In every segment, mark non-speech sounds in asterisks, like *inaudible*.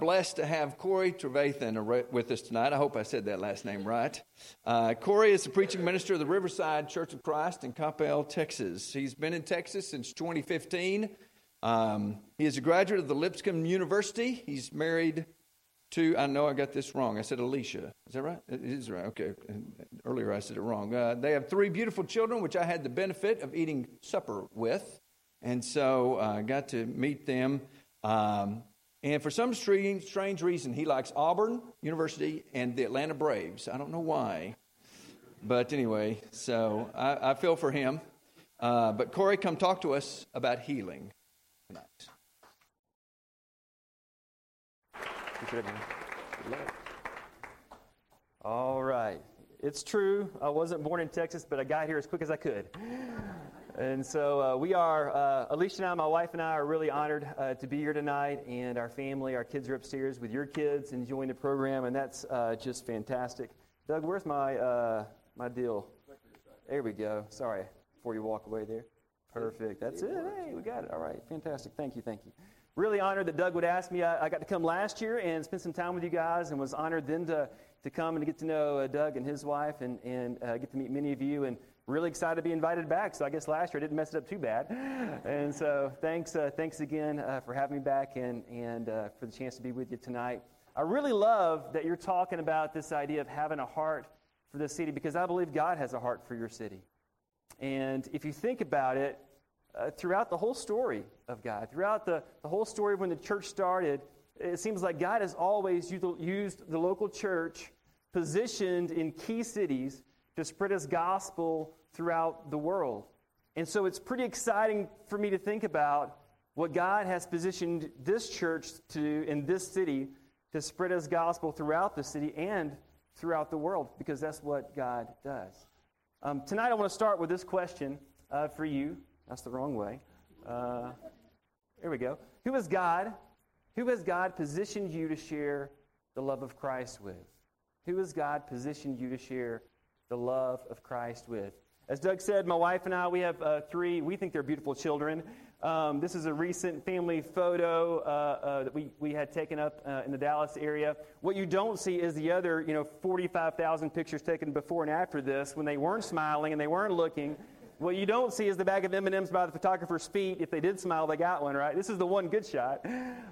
Blessed to have Corey Trevathan with us tonight. I hope I said that last name right. Uh, Corey is the preaching minister of the Riverside Church of Christ in Coppell, Texas. He's been in Texas since 2015. Um, he is a graduate of the Lipscomb University. He's married to, I know I got this wrong. I said Alicia. Is that right? It is right. Okay. Earlier I said it wrong. Uh, they have three beautiful children, which I had the benefit of eating supper with. And so I uh, got to meet them. Um, and for some strange, strange reason, he likes Auburn University and the Atlanta Braves. I don't know why. But anyway, so I, I feel for him. Uh, but Corey, come talk to us about healing tonight. All right. It's true. I wasn't born in Texas, but I got here as quick as I could. And so uh, we are, uh, Alicia and I, my wife and I, are really honored uh, to be here tonight. And our family, our kids are upstairs with your kids enjoying the program, and that's uh, just fantastic. Doug, where's my uh, my deal? There we go. Sorry, before you walk away there. Perfect. That's it. Hey, we got it. All right. Fantastic. Thank you. Thank you. Really honored that Doug would ask me. I, I got to come last year and spend some time with you guys, and was honored then to to come and to get to know uh, Doug and his wife, and and get to meet many of you and really excited to be invited back. So I guess last year I didn't mess it up too bad. And so thanks, uh, thanks again uh, for having me back and, and uh, for the chance to be with you tonight. I really love that you're talking about this idea of having a heart for the city because I believe God has a heart for your city. And if you think about it, uh, throughout the whole story of God, throughout the, the whole story of when the church started, it seems like God has always used the local church positioned in key cities to spread his gospel throughout the world. And so it's pretty exciting for me to think about what God has positioned this church to do in this city to spread his gospel throughout the city and throughout the world because that's what God does. Um, tonight I want to start with this question uh, for you. That's the wrong way. Uh, here we go. Who is God? Who has God positioned you to share the love of Christ with? Who has God positioned you to share the love of Christ with. As Doug said, my wife and I, we have uh, three, we think they're beautiful children. Um, this is a recent family photo uh, uh, that we, we had taken up uh, in the Dallas area. What you don't see is the other, you know, 45,000 pictures taken before and after this when they weren't smiling and they weren't looking. What you don't see is the bag of M&Ms by the photographer's feet. If they did smile, they got one, right? This is the one good shot.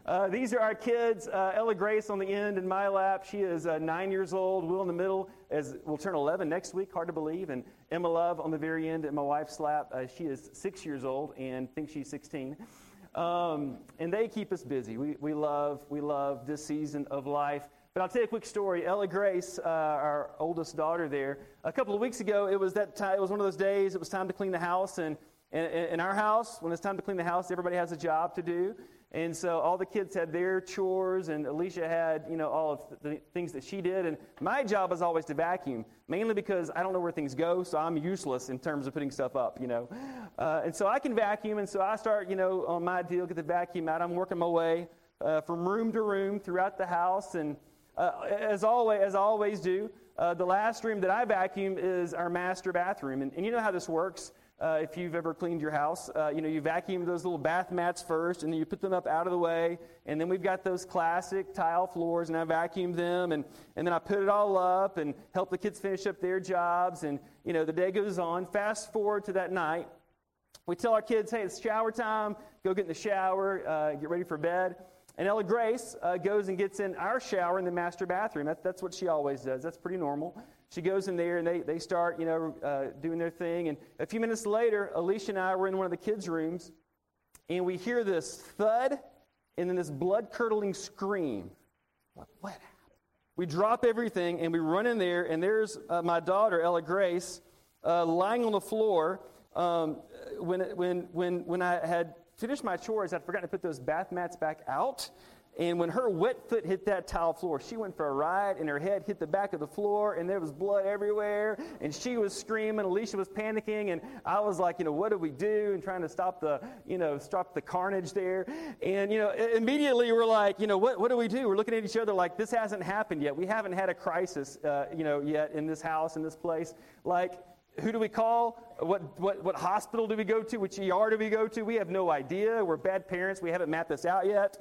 Uh, these are our kids. Uh, Ella Grace on the end in my lap. She is uh, nine years old. Will in the middle as will turn 11 next week. Hard to believe. And Emma Love on the very end in my wife's lap. Uh, she is six years old and thinks she's 16. Um, and they keep us busy. We, we love we love this season of life. But I'll tell you a quick story. Ella Grace, uh, our oldest daughter there, a couple of weeks ago, it was that time, it was one of those days, it was time to clean the house. And in our house, when it's time to clean the house, everybody has a job to do. And so all the kids had their chores, and Alicia had, you know, all of the things that she did. And my job was always to vacuum, mainly because I don't know where things go, so I'm useless in terms of putting stuff up, you know. Uh, and so I can vacuum, and so I start, you know, on my deal, get the vacuum out. I'm working my way uh, from room to room throughout the house, and uh, as always, as I always do, uh, the last room that I vacuum is our master bathroom. And, and you know how this works. Uh, if you've ever cleaned your house, uh, you know, you vacuum those little bath mats first, and then you put them up out of the way. And then we've got those classic tile floors, and I vacuum them, and, and then I put it all up and help the kids finish up their jobs. And, you know, the day goes on. Fast forward to that night. We tell our kids, hey, it's shower time. Go get in the shower, uh, get ready for bed. And Ella Grace uh, goes and gets in our shower in the master bathroom. That, that's what she always does. That's pretty normal. She goes in there and they, they start, you know, uh, doing their thing. And a few minutes later, Alicia and I were in one of the kids' rooms, and we hear this thud and then this blood curdling scream. Like, what happened? We drop everything and we run in there, and there's uh, my daughter, Ella Grace, uh, lying on the floor. Um, when, when, when, when I had finished my chores, I'd forgotten to put those bath mats back out. And when her wet foot hit that tile floor, she went for a ride and her head hit the back of the floor and there was blood everywhere and she was screaming. Alicia was panicking and I was like, you know, what do we do? And trying to stop the, you know, stop the carnage there. And, you know, immediately we're like, you know, what, what do we do? We're looking at each other like this hasn't happened yet. We haven't had a crisis, uh, you know, yet in this house, in this place. Like, who do we call? What, what, what hospital do we go to? Which ER do we go to? We have no idea. We're bad parents. We haven't mapped this out yet.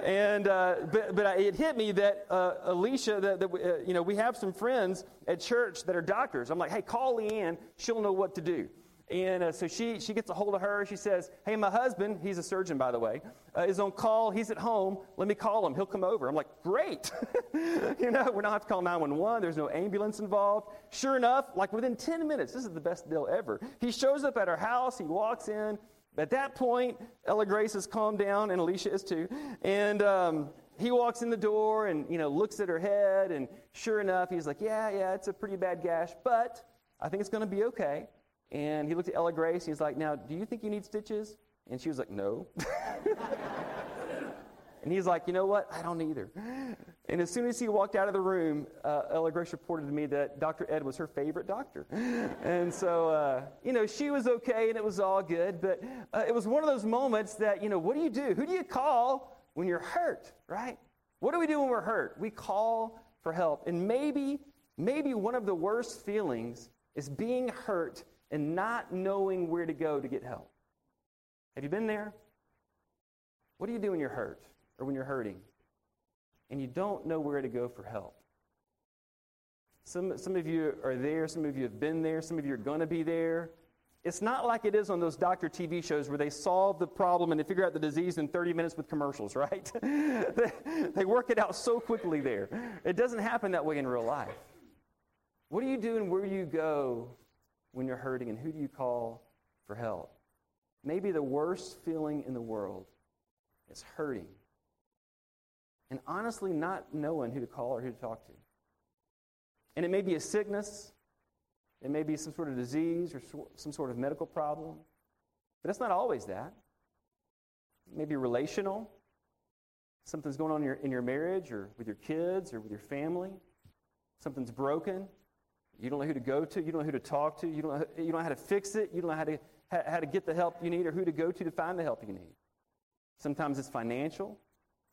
And, uh, but, but it hit me that uh, Alicia, that, that uh, you know, we have some friends at church that are doctors. I'm like, hey, call Leanne. She'll know what to do. And uh, so she, she gets a hold of her. She says, Hey, my husband, he's a surgeon, by the way, uh, is on call. He's at home. Let me call him. He'll come over. I'm like, Great. *laughs* you know, we don't have to call 911. There's no ambulance involved. Sure enough, like within 10 minutes, this is the best deal ever. He shows up at our house. He walks in. At that point, Ella Grace has calmed down, and Alicia is too. And um, he walks in the door and, you know, looks at her head. And sure enough, he's like, Yeah, yeah, it's a pretty bad gash, but I think it's going to be okay. And he looked at Ella Grace. and He's like, Now, do you think you need stitches? And she was like, No. *laughs* and he's like, You know what? I don't either. And as soon as he walked out of the room, uh, Ella Grace reported to me that Dr. Ed was her favorite doctor. *laughs* And so, uh, you know, she was okay and it was all good. But uh, it was one of those moments that, you know, what do you do? Who do you call when you're hurt, right? What do we do when we're hurt? We call for help. And maybe, maybe one of the worst feelings is being hurt and not knowing where to go to get help. Have you been there? What do you do when you're hurt or when you're hurting and you don't know where to go for help? Some, some of you are there, some of you have been there, some of you are going to be there. It's not like it is on those doctor TV shows where they solve the problem and they figure out the disease in 30 minutes with commercials, *laughs* right? they, work it out so quickly there. It doesn't happen that way in real life. What do you do and where do you go when you're hurting, and who do you call for help? Maybe the worst feeling in the world is hurting. And honestly, not knowing who to call or who to talk to. And it may be a sickness, it may be some sort of disease or some sort of medical problem, but it's not always that. It may be relational. Something's going on in your, in your marriage or with your kids or with your family. Something's broken. You don't know who to go to. You don't know who to talk to. You don't know, you don't know how to fix it. You don't know how to, how to get the help you need or who to go to to find the help you need. Sometimes it's financial.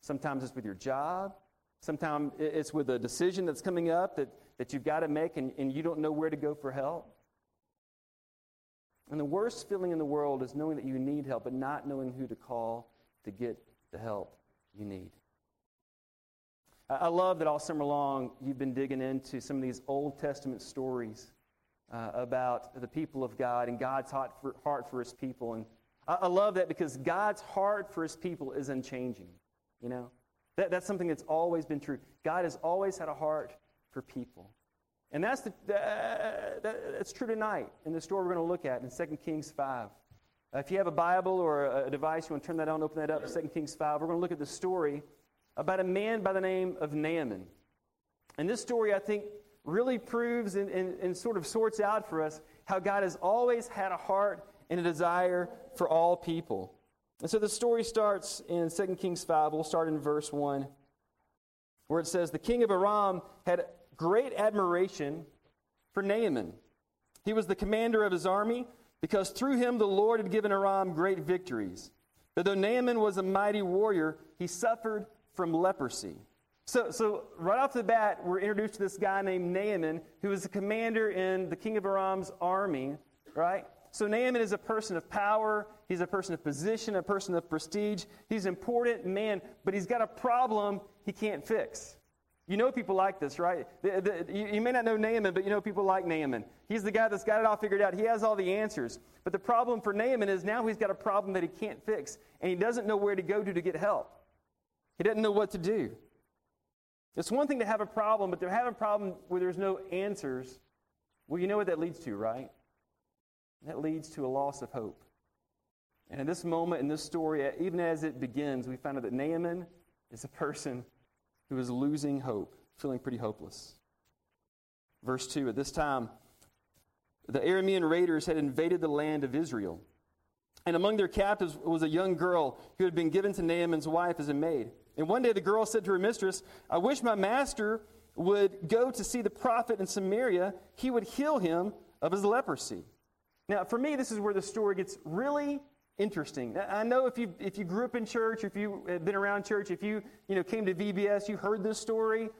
Sometimes it's with your job. Sometimes it's with a decision that's coming up that, that you've got to make and, and you don't know where to go for help. And the worst feeling in the world is knowing that you need help, but not knowing who to call to get the help you need. I love that all summer long you've been digging into some of these Old Testament stories uh, about the people of God and God's heart for, heart for his people. And I, I, love that because God's heart for his people is unchanging. You know, that, that's something that's always been true. God has always had a heart for people. And that's, the, that, that's true tonight in the story we're going to look at in 2 Kings 5. Uh, if you have a Bible or a, a device, you want to turn that on, open that up, 2 Kings 5. We're going to look at the story about a man by the name of Naaman. And this story, I think, really proves and, and, and, sort of sorts out for us how God has always had a heart and a desire for all people. And so the story starts in 2 Kings 5. We'll start in verse 1, where it says, The king of Aram had great admiration for Naaman. He was the commander of his army because through him the Lord had given Aram great victories. But though Naaman was a mighty warrior, he suffered from leprosy. So, so right off the bat, we're introduced to this guy named Naaman, who is a commander in the king of Aram's army, right? So Naaman is a person of power. He's a person of position, a person of prestige. He's an important man, but he's got a problem he can't fix. You know people like this, right? The, the, you, you, may not know Naaman, but you know people like Naaman. He's the guy that's got it all figured out. He has all the answers. But the problem for Naaman is now he's got a problem that he can't fix, and he doesn't know where to go to to get help. He doesn't know what to do. It's one thing to have a problem, but to have a problem where there's no answers, well, you know what that leads to, right? That leads to a loss of hope. And in this moment, in this story, even as it begins, we find out that Naaman is a person who is losing hope, feeling pretty hopeless. Verse 2 At this time, the Aramean raiders had invaded the land of Israel. And among their captives was a young girl who had been given to Naaman's wife as a maid. And one day the girl said to her mistress, I wish my master would go to see the prophet in Samaria. He would heal him of his leprosy. Now, for me, this is where the story gets really interesting. I know if you, if you grew up in church, if you have been around church, if you, you know, came to VBS, you heard this story.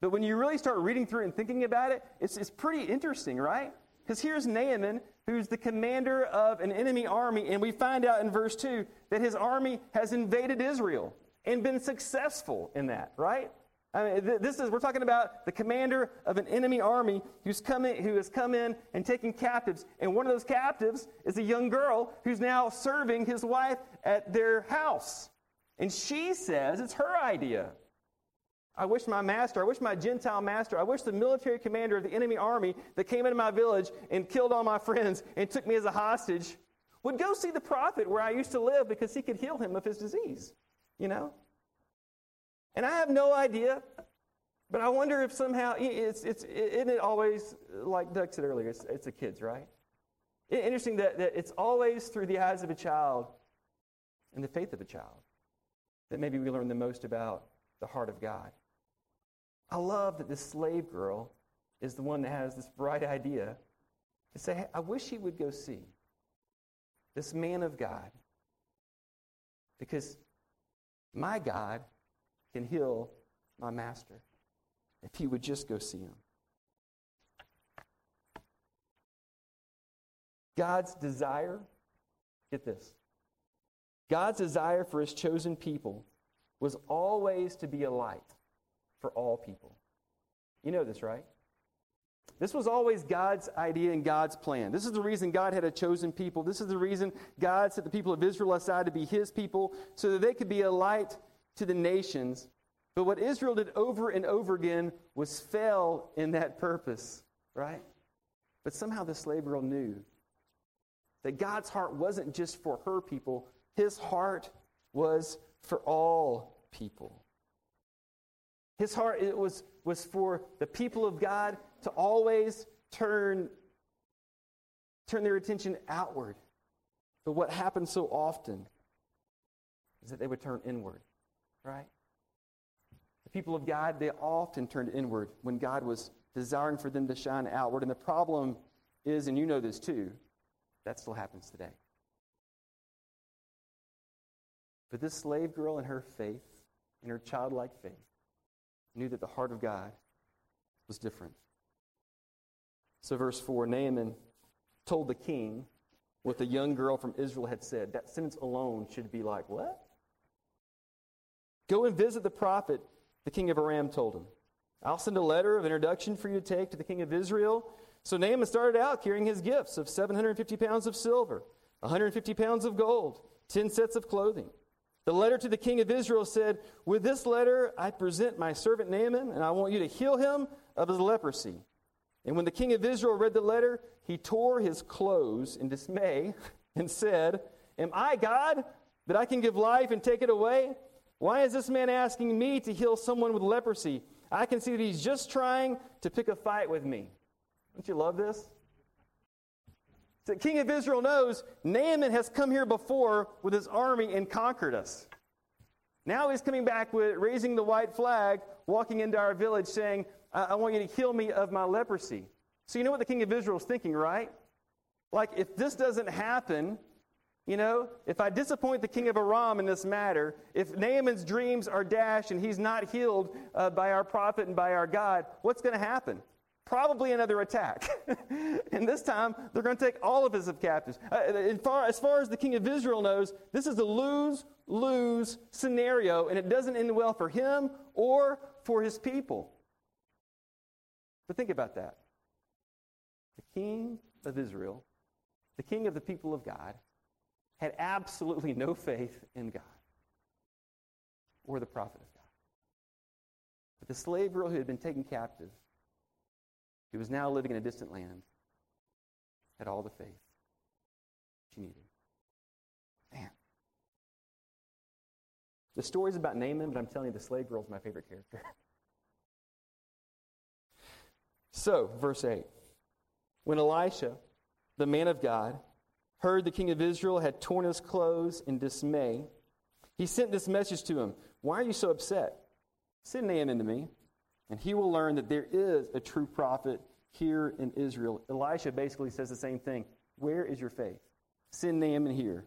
But when you really start reading through it and thinking about it, it's, it's pretty interesting, right? Because here's Naaman, who's the commander of an enemy army, and we find out in verse 2 that his army has invaded Israel and been successful in that, right? I mean, this is, we're talking about the commander of an enemy army who's come in, who has come in and taken captives. And one of those captives is a young girl who's now serving his wife at their house. And she says it's her idea. I wish my master, I wish my Gentile master, I wish the military commander of the enemy army that came into my village and killed all my friends and took me as a hostage would go see the prophet where I used to live because he could heal him of his disease. You know? And I have no idea, but I wonder if somehow, it's, it's, isn't it always, like Doug said earlier, it's, it's the kids, right? Interesting that, that it's always through the eyes of a child and the faith of a child that maybe we learn the most about the heart of God. I love that this slave girl is the one that has this bright idea to say, hey, I wish he would go see this man of God because my God can heal my master if he would just go see him. God's desire, get this, God's desire for his chosen people was always to be a light for all people. You know this, right? This was always God's idea and God's plan. This is the reason God had a chosen people. This is the reason God set the people of Israel aside to be his people so that they could be a light to the nations. But what Israel did over and over again was fail in that purpose, right? But somehow the slave girl knew that God's heart wasn't just for her people, his heart was for all people. His heart it was, was for the people of God to always turn, turn their attention outward. But what happens so often is that they would turn inward right? The people of God, they often turned inward when God was desiring for them to shine outward. And the problem is, and you know this too, that still happens today. But this slave girl in her faith, in her childlike faith, knew that the heart of God was different. So, verse 4 Naaman told the king what the young girl from Israel had said. That sentence alone should be like, what? Go and visit the prophet, the king of Aram told him. I'll send a letter of introduction for you to take to the king of Israel. So Naaman started out carrying his gifts of 750 pounds of silver, 150 pounds of gold, 10 sets of clothing. The letter to the king of Israel said, With this letter I present my servant Naaman, and I want you to heal him of his leprosy. And when the king of Israel read the letter, he tore his clothes in dismay *laughs* and said, Am I God that I can give life and take it away? Why is this man asking me to heal someone with leprosy? I can see that he's just trying to pick a fight with me. Don't you love this? The king of Israel knows Naaman has come here before with his army and conquered us. Now he's coming back with raising the white flag, walking into our village saying, I, I want you to heal me of my leprosy. So you know what the king of Israel is thinking, right? Like, if this doesn't happen, you know, if I disappoint the king of Aram in this matter, if Naaman's dreams are dashed and he's not healed uh, by our prophet and by our God, what's going to happen? Probably another attack. *laughs* and this time, they're going to take all of his captives. Uh, far, as far as the king of Israel knows, this is a lose lose scenario, and it doesn't end well for him or for his people. But think about that. The king of Israel, the king of the people of God, had absolutely no faith in God or the prophet of God. But the slave girl who had been taken captive, who was now living in a distant land, had all the faith she needed. Man. The story's about Naaman, but I'm telling you, the slave girl is my favorite character. *laughs* so, verse 8. When Elisha, the man of God, heard the king of Israel had torn his clothes in dismay, he sent this message to him Why are you so upset? Send Naaman to me, and he will learn that there is a true prophet here in Israel. Elisha basically says the same thing Where is your faith? Send Naaman here.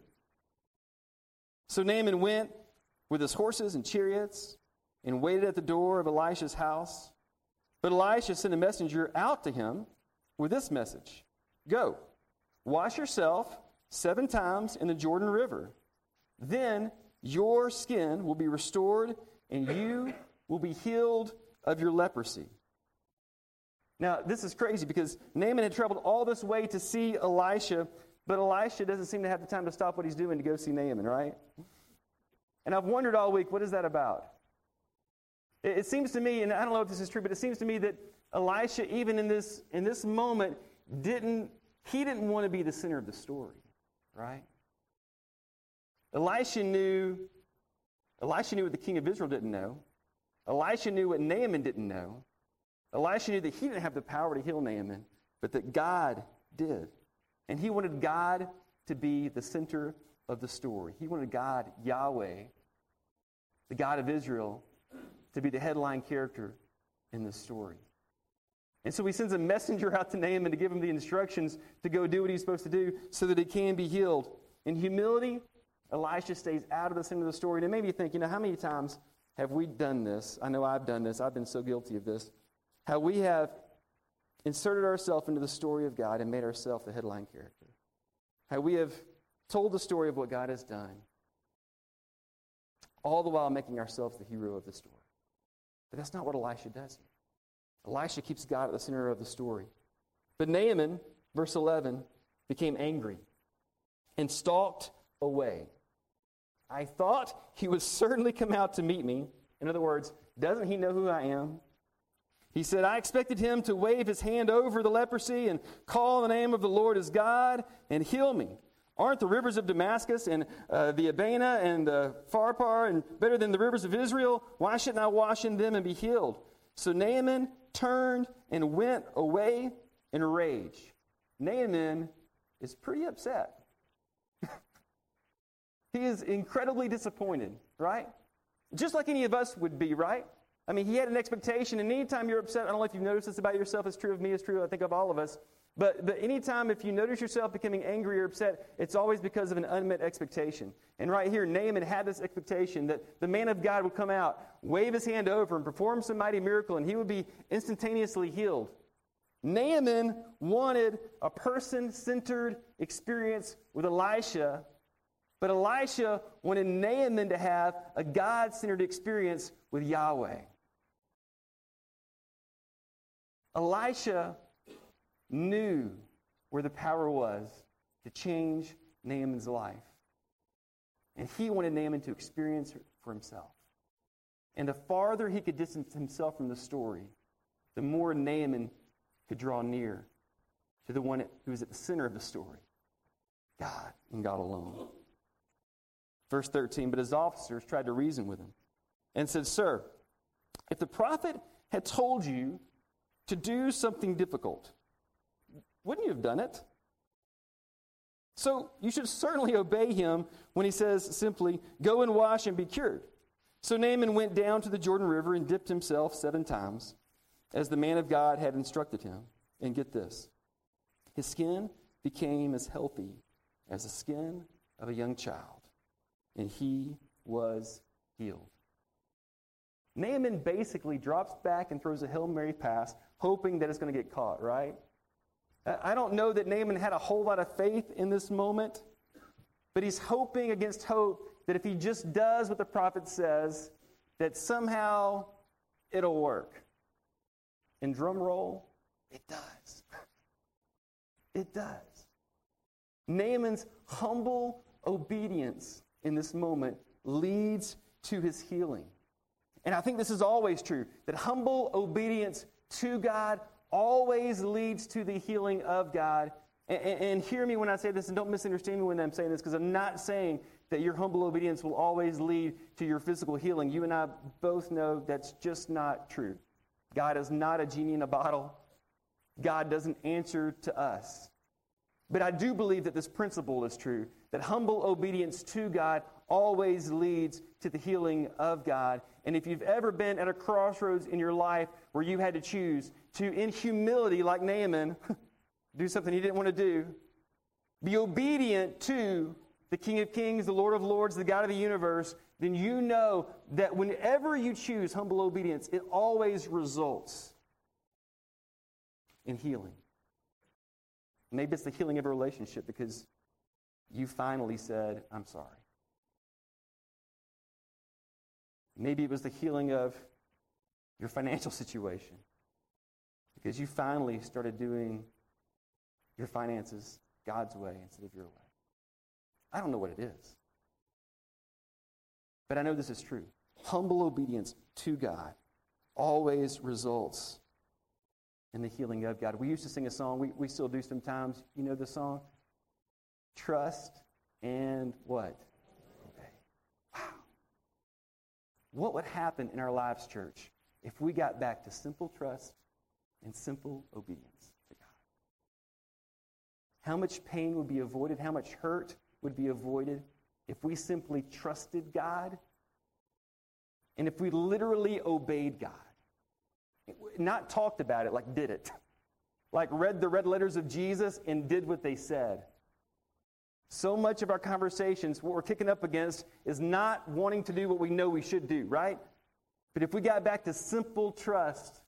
So Naaman went with his horses and chariots and waited at the door of Elisha's house. But Elisha sent a messenger out to him with this message Go, wash yourself seven times in the Jordan River. Then your skin will be restored, and you will be healed of your leprosy. Now, this is crazy because Naaman had traveled all this way to see Elisha, but Elisha doesn't seem to have the time to stop what he's doing to go see Naaman, right? And I've wondered all week, what is that about? It, seems to me, and I don't know if this is true, but it seems to me that Elisha, even in this, in this moment, didn't, he didn't want to be the center of the story, right? Elisha knew, Elisha knew what the king of Israel didn't know. Elisha knew what Naaman didn't know. Elisha knew that he didn't have the power to heal Naaman, but that God did. And he wanted God to be the center of the story. He wanted God, Yahweh, the God of Israel, to be the headline character in this story. And so he sends a messenger out to Naaman to give him the instructions to go do what he's supposed to do so that he can be healed. In humility, Elisha stays out of the center of the story. And it made think, you know, how many times have we done this? I know I've done this. I've been so guilty of this. How we have inserted ourselves into the story of God and made ourselves the headline character. How we have told the story of what God has done, all the while making ourselves the hero of the story. But that's not what Elisha does. Elisha keeps God at the center of the story. But Naaman, verse 11, became angry and stalked away. I thought he would certainly come out to meet me. In other words, doesn't he know who I am? He said, I expected him to wave his hand over the leprosy and call the name of the Lord as God and heal me. Aren't the rivers of Damascus and uh, the Abana and the Pharpar and better than the rivers of Israel? Why shouldn't I wash in them and be healed? So Naaman turned and went away in rage. Naaman is pretty upset. *laughs* he is incredibly disappointed, right? Just like any of us would be, right? I mean, he had an expectation, and anytime you're upset, I don't know if you've noticed this about yourself, it's true of me, it's true, I think, of all of us. But, but anytime if you notice yourself becoming angry or upset, it's always because of an unmet expectation. And right here, Naaman had this expectation that the man of God would come out, wave his hand over, and perform some mighty miracle, and he would be instantaneously healed. Naaman wanted a person centered experience with Elisha, but Elisha wanted Naaman to have a God centered experience with Yahweh. Elisha knew where the power was to change Naaman's life. And he wanted Naaman to experience it for himself. And the farther he could distance himself from the story, the more Naaman could draw near to the one who was at the center of the story God and God alone. Verse 13 But his officers tried to reason with him and said, Sir, if the prophet had told you to do something difficult, wouldn't you have done it? So you should certainly obey him when he says simply, Go and wash and be cured. So Naaman went down to the Jordan River and dipped himself seven times, as the man of God had instructed him. And get this his skin became as healthy as the skin of a young child, and he was healed. Naaman basically drops back and throws a Hail Mary pass, hoping that it's going to get caught, right? I don't know that Naaman had a whole lot of faith in this moment, but he's hoping against hope that if he just does what the prophet says, that somehow it'll work. And drum roll, it does. *laughs* It does. Naaman's humble obedience in this moment leads to his healing. And I think this is always true that humble obedience to God always leads to the healing of God. And, and, and hear me when I say this, and don't misunderstand me when I'm saying this, because I'm not saying that your humble obedience will always lead to your physical healing. You and I both know that's just not true. God is not a genie in a bottle. God doesn't answer to us. But I do believe that this principle is true that humble obedience to God always leads to the healing of God. And if you've ever been at a crossroads in your life where you had to choose to, in humility, like Naaman, *laughs* do something he didn't want to do, be obedient to the King of Kings, the Lord of Lords, the God of the universe, then you know that whenever you choose humble obedience, it always results in healing. Maybe it's the healing of a relationship because you finally said, I'm sorry. Maybe it was the healing of your financial *laughs* situation because you finally started doing your finances God's way instead of your way. I don't know what it is. But I know this is true. Humble obedience to God always results in the healing of God. We used to sing a song, we, we still do sometimes. You know the song? Trust and what? Obey. Wow. What would happen in our lives, church, if we got back to simple trust and simple obedience to God? How much pain would be avoided? How much hurt would be avoided if we simply trusted God and if we literally obeyed God? Not talked about it, like did it. Like read the red letters of Jesus and did what they said. So much of our conversations, what we're kicking up against is not wanting to do what we know we should do, right? But if we got back to simple trust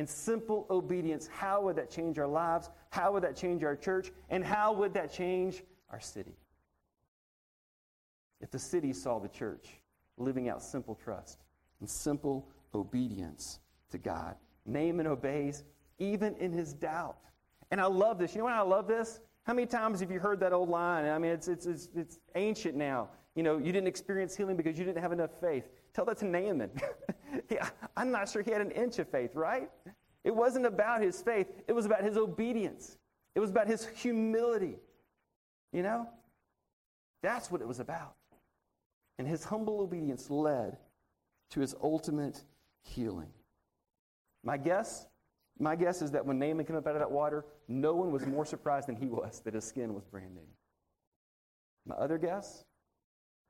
and simple obedience, how would that change our lives? How would that change our church? And how would that change our city? If the city saw the church living out simple trust and simple obedience to God, Naaman obeys even in his doubt. And I love this. You know why I love this? How many times have you heard that old line? I mean, it's, it's, it's, it's ancient now. You know, you didn't experience healing because you didn't have enough faith. Tell that to Naaman. *laughs* yeah, I'm not sure he had an inch of faith, right? It wasn't about his faith, it was about his obedience, it was about his humility. You know? That's what it was about. And his humble obedience led to his ultimate healing. My guess, my guess is that when Naaman came up out of that water, no one was more surprised than he was that his skin was brand new. My other guess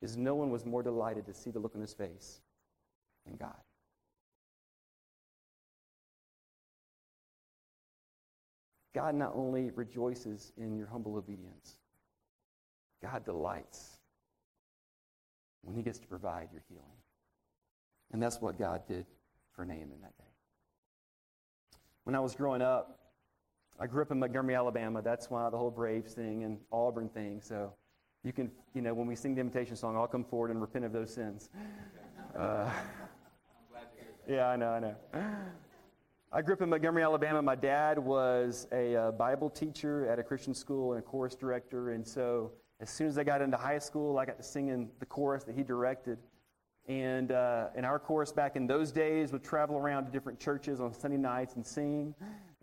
is no one was more delighted to see the look on his face than God. God not only rejoices in your humble obedience, God delights when he gets to provide your healing. And that's what God did for Naaman that day. When I was growing up, I grew up in Montgomery, Alabama. That's why the whole Braves thing and Auburn thing. So you can, you know, when we sing the invitation song, I'll come forward and repent of those sins. *laughs* Uh, yeah, I know, I know. I grew up in Montgomery, Alabama. My dad was a uh, Bible teacher at a Christian school and a chorus director. And so as soon as I got into high school, I got to sing in the chorus that he directed. And, uh, and our chorus back in those days would travel around to different churches on Sunday nights and sing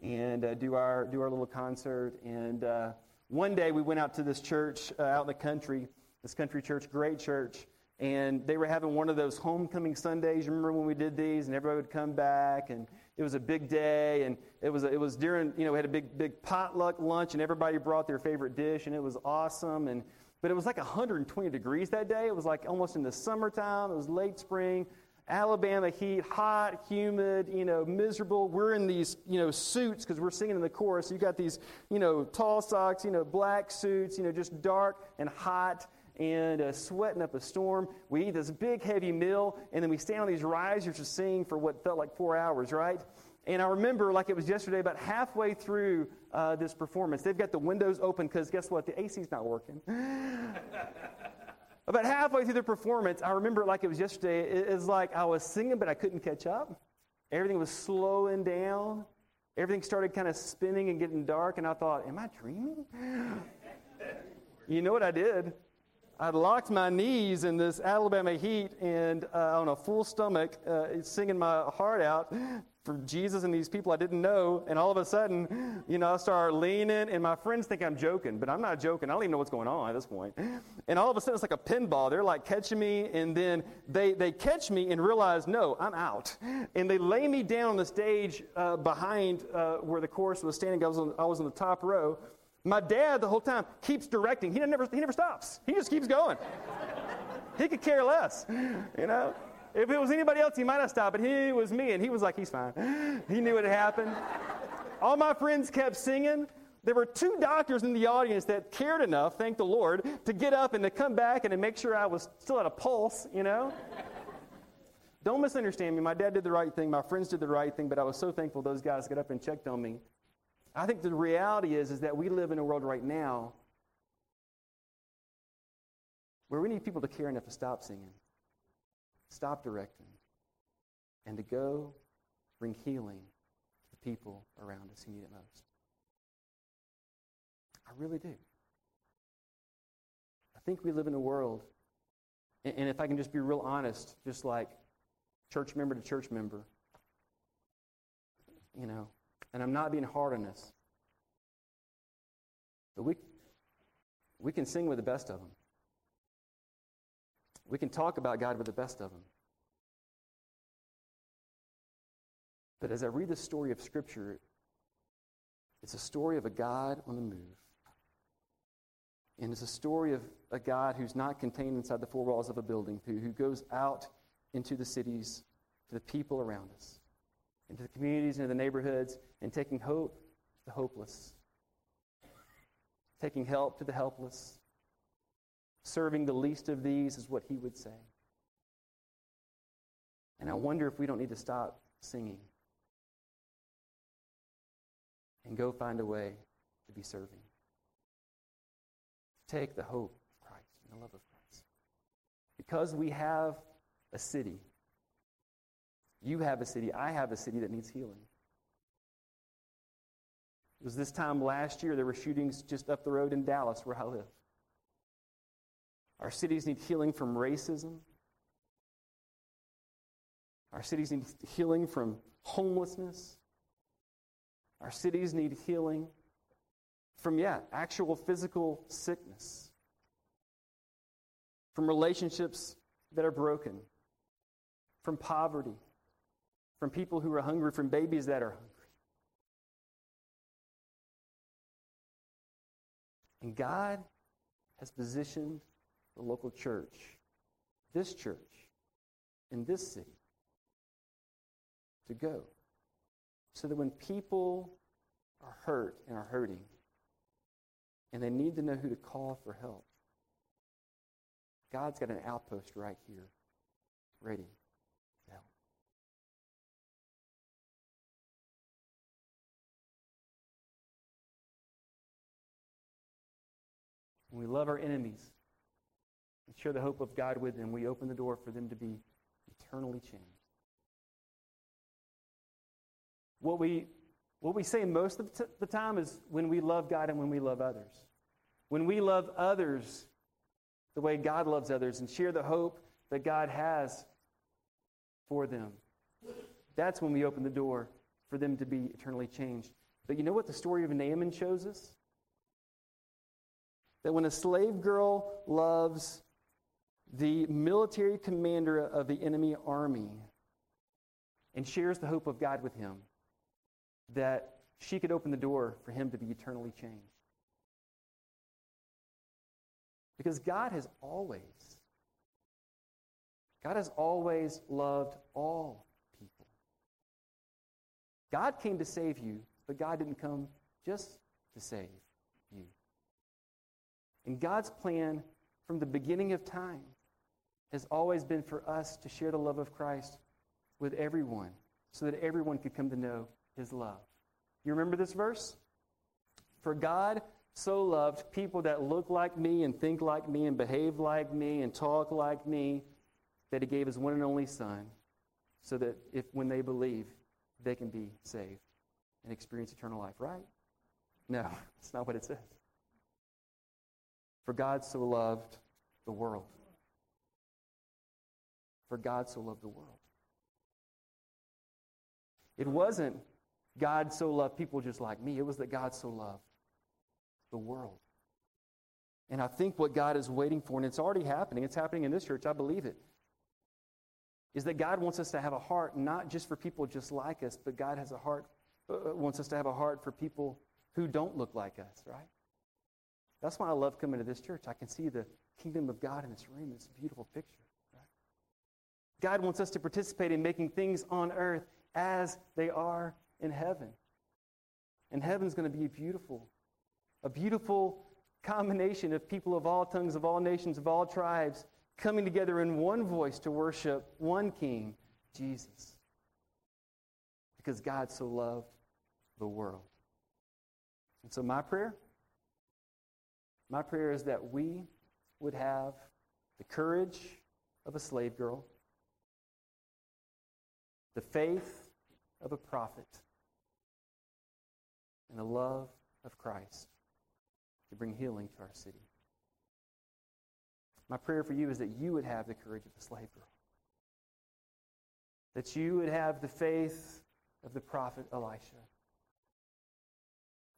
and uh, do, our, do our little concert. And uh, one day we went out to this church uh, out in the country, this country church, great church. And they were having one of those homecoming Sundays. You remember when we did these, and everybody would come back, and it was a big day, and it was it was during you know we had a big big potluck lunch, and everybody brought their favorite dish, and it was awesome. And but it was like 120 degrees that day. It was like almost in the summertime. It was late spring. Alabama heat, hot, humid, you know, miserable. We're in these, you know, suits because we're singing in the chorus. You got these, you know, tall socks, you know, black suits, you know, just dark and hot and uh, sweating up a storm. We eat this big, heavy meal, and then we stand on these risers to sing for what felt like four hours, right? And I remember, like it was yesterday, about halfway through uh, this performance, they've got the windows open because guess what? The AC's not working. *laughs* about halfway through the performance, I remember like it was yesterday. It was like I was singing, but I couldn't catch up. Everything was slowing down. Everything started kind of spinning and getting dark, and I thought, Am I dreaming? *laughs* you know what I did? I'd locked my knees in this Alabama heat and uh, on a full stomach, uh, singing my heart out for Jesus and these people I didn't know. And all of a sudden, you know, I start leaning, and my friends think I'm joking, but I'm not joking. I don't even know what's going on at this point. And all of a sudden, it's like a pinball. They're like catching me, and then they, they catch me and realize, no, I'm out. And they lay me down on the stage uh, behind uh, where the chorus was standing. I was, on, I was on the top row. My dad, the whole time, keeps directing. He never, he never stops. He just keeps going. he could care less, you know? If it was anybody else, he might have stopped, but he was me, and he was like, he's fine. He knew what had happened. All my friends kept singing. There were two doctors in the audience that cared enough, thank the Lord, to get up and to come back and to make sure I was still at a pulse, you know? Don't misunderstand me. My dad did the right thing. My friends did the right thing, but I was so thankful those guys got up and checked on me. I think the reality is, is that we live in a world right now where we need people to care enough to stop singing, stop directing, and to go bring healing to the people around us who need it most. I really do. I think we live in a world, and if I can just be real honest, just like church member to church member, you know, and I'm not being hard on this, but we, we can sing with the best of them. We can talk about God with the best of them. But as I read the story of Scripture, it's a story of a God on the move. And it's a story of a God who's not contained inside the four walls of a building, who, who goes out into the cities, to the people around us, into the communities, into the neighborhoods, and taking hope to the hopeless, taking help to the helpless, serving the least of these is what he would say. And I wonder if we don't need to stop singing and go find a way to be serving. Take the hope of Christ and the love of Christ. Because we have a city, you have a city, I have a city that needs healing. It was this time last year, there were shootings just up the road in Dallas, where I live. Our cities need healing from racism. Our cities need healing from homelessness. Our cities need healing from, yeah, actual physical sickness, from relationships that are broken, from poverty, from people who are hungry, from babies that are hungry. And God has positioned the local church, this church, in this city, to go. So that when people are hurt and are hurting, and they need to know who to call for help, God's got an outpost right here, ready When we love our enemies, and share the hope of God with them, we open the door for them to be eternally changed. What we, what we say most of the time is when we love God and when we love others. When we love others the way God loves others and share the hope that God has for them, that's when we open the door for them to be eternally changed. But you know what the story of Naaman shows us? That when a slave girl loves the military commander of the enemy army and shares the hope of God with him that she could open the door for him to be eternally changed. Because God has always, God has always loved all people. God came to save you, but God didn't come just to save. And God's plan from the beginning of time has always been for us to share the love of Christ with everyone so that everyone could come to know his love. You remember this verse? For God so loved people that look like me and think like me and behave like me and talk like me that he gave his one and only son so that if when they believe they can be saved and experience eternal life, right? No, *laughs* that's not what it says. For God so loved the world for God so loved the world. It wasn't God so loved people just like me, it was that God so loved the world. And I think what God is waiting for, and it's already happening, it's happening in this church, I believe it, is that God wants us to have a heart not just for people just like us, but God has a heart, uh, uh wants us to have a heart for people who don't look like us, right? That's why I love coming to this church. I can see the kingdom of God in this room. It's a beautiful picture. God wants us to participate in making things on earth as they are in heaven. And heaven's going to be beautiful. A beautiful combination of people of all tongues, of all nations, of all tribes, coming together in one voice to worship one King, Jesus. Because God so loved the world. And so, my prayer, my prayer is that we would have the courage of a slave girl, the faith of a prophet, and the love of Christ to bring healing to our city. My prayer for you is that you would have the courage of a slave girl, that you would have the faith of the prophet Elisha,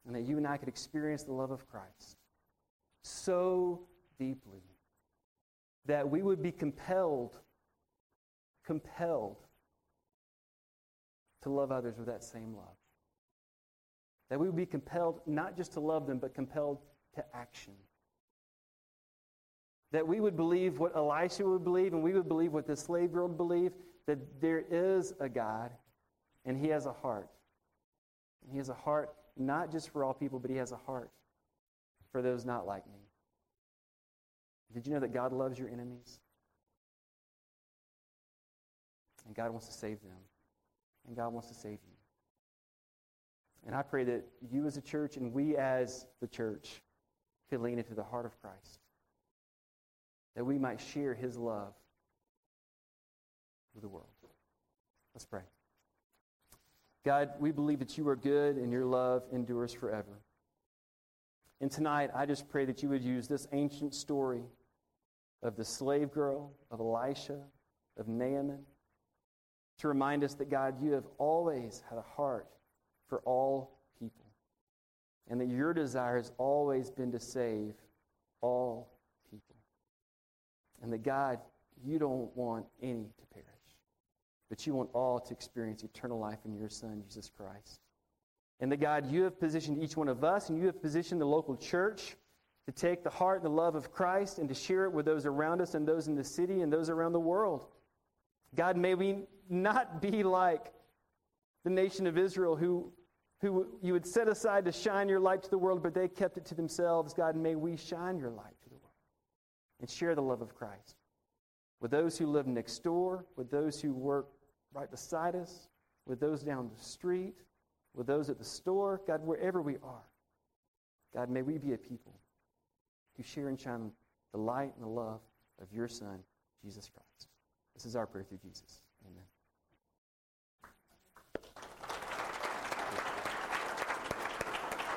and that you and I could experience the love of Christ so deeply that we would be compelled, compelled to love others with that same love. That we would be compelled not just to love them, but compelled to action. That we would believe what Elisha would believe, and we would believe what the slave girl would believe that there is a God, and He has a heart. And He has a heart not just for all people, but He has a heart for those not like me. Did you know that God loves your enemies? And God wants to save them. And God wants to save you. And I pray that you as a church and we as the church could lean into the heart of Christ. That we might share his love with the world. Let's pray. God, we believe that you are good and your love endures forever. And tonight, I just pray that you would use this ancient story of the slave girl, of Elisha, of Naaman, to remind us that, God, you have always had a heart for all people, and that your desire has always been to save all people. And that, God, you don't want any to perish, but you want all to experience eternal life in your Son, Jesus Christ. And that, God, you have positioned each one of us, and you have positioned the local church to take the heart and the love of Christ and to share it with those around us and those in the city and those around the world. God, may we not be like the nation of Israel who, who you would set aside to shine your light to the world, but they kept it to themselves. God, may we shine your light to the world and share the love of Christ with those who live next door, with those who work right beside us, with those down the street, with those at the store. God, wherever we are, God, may we be a people who share and shine the light and the love of your Son, Jesus Christ. This is our prayer through Jesus.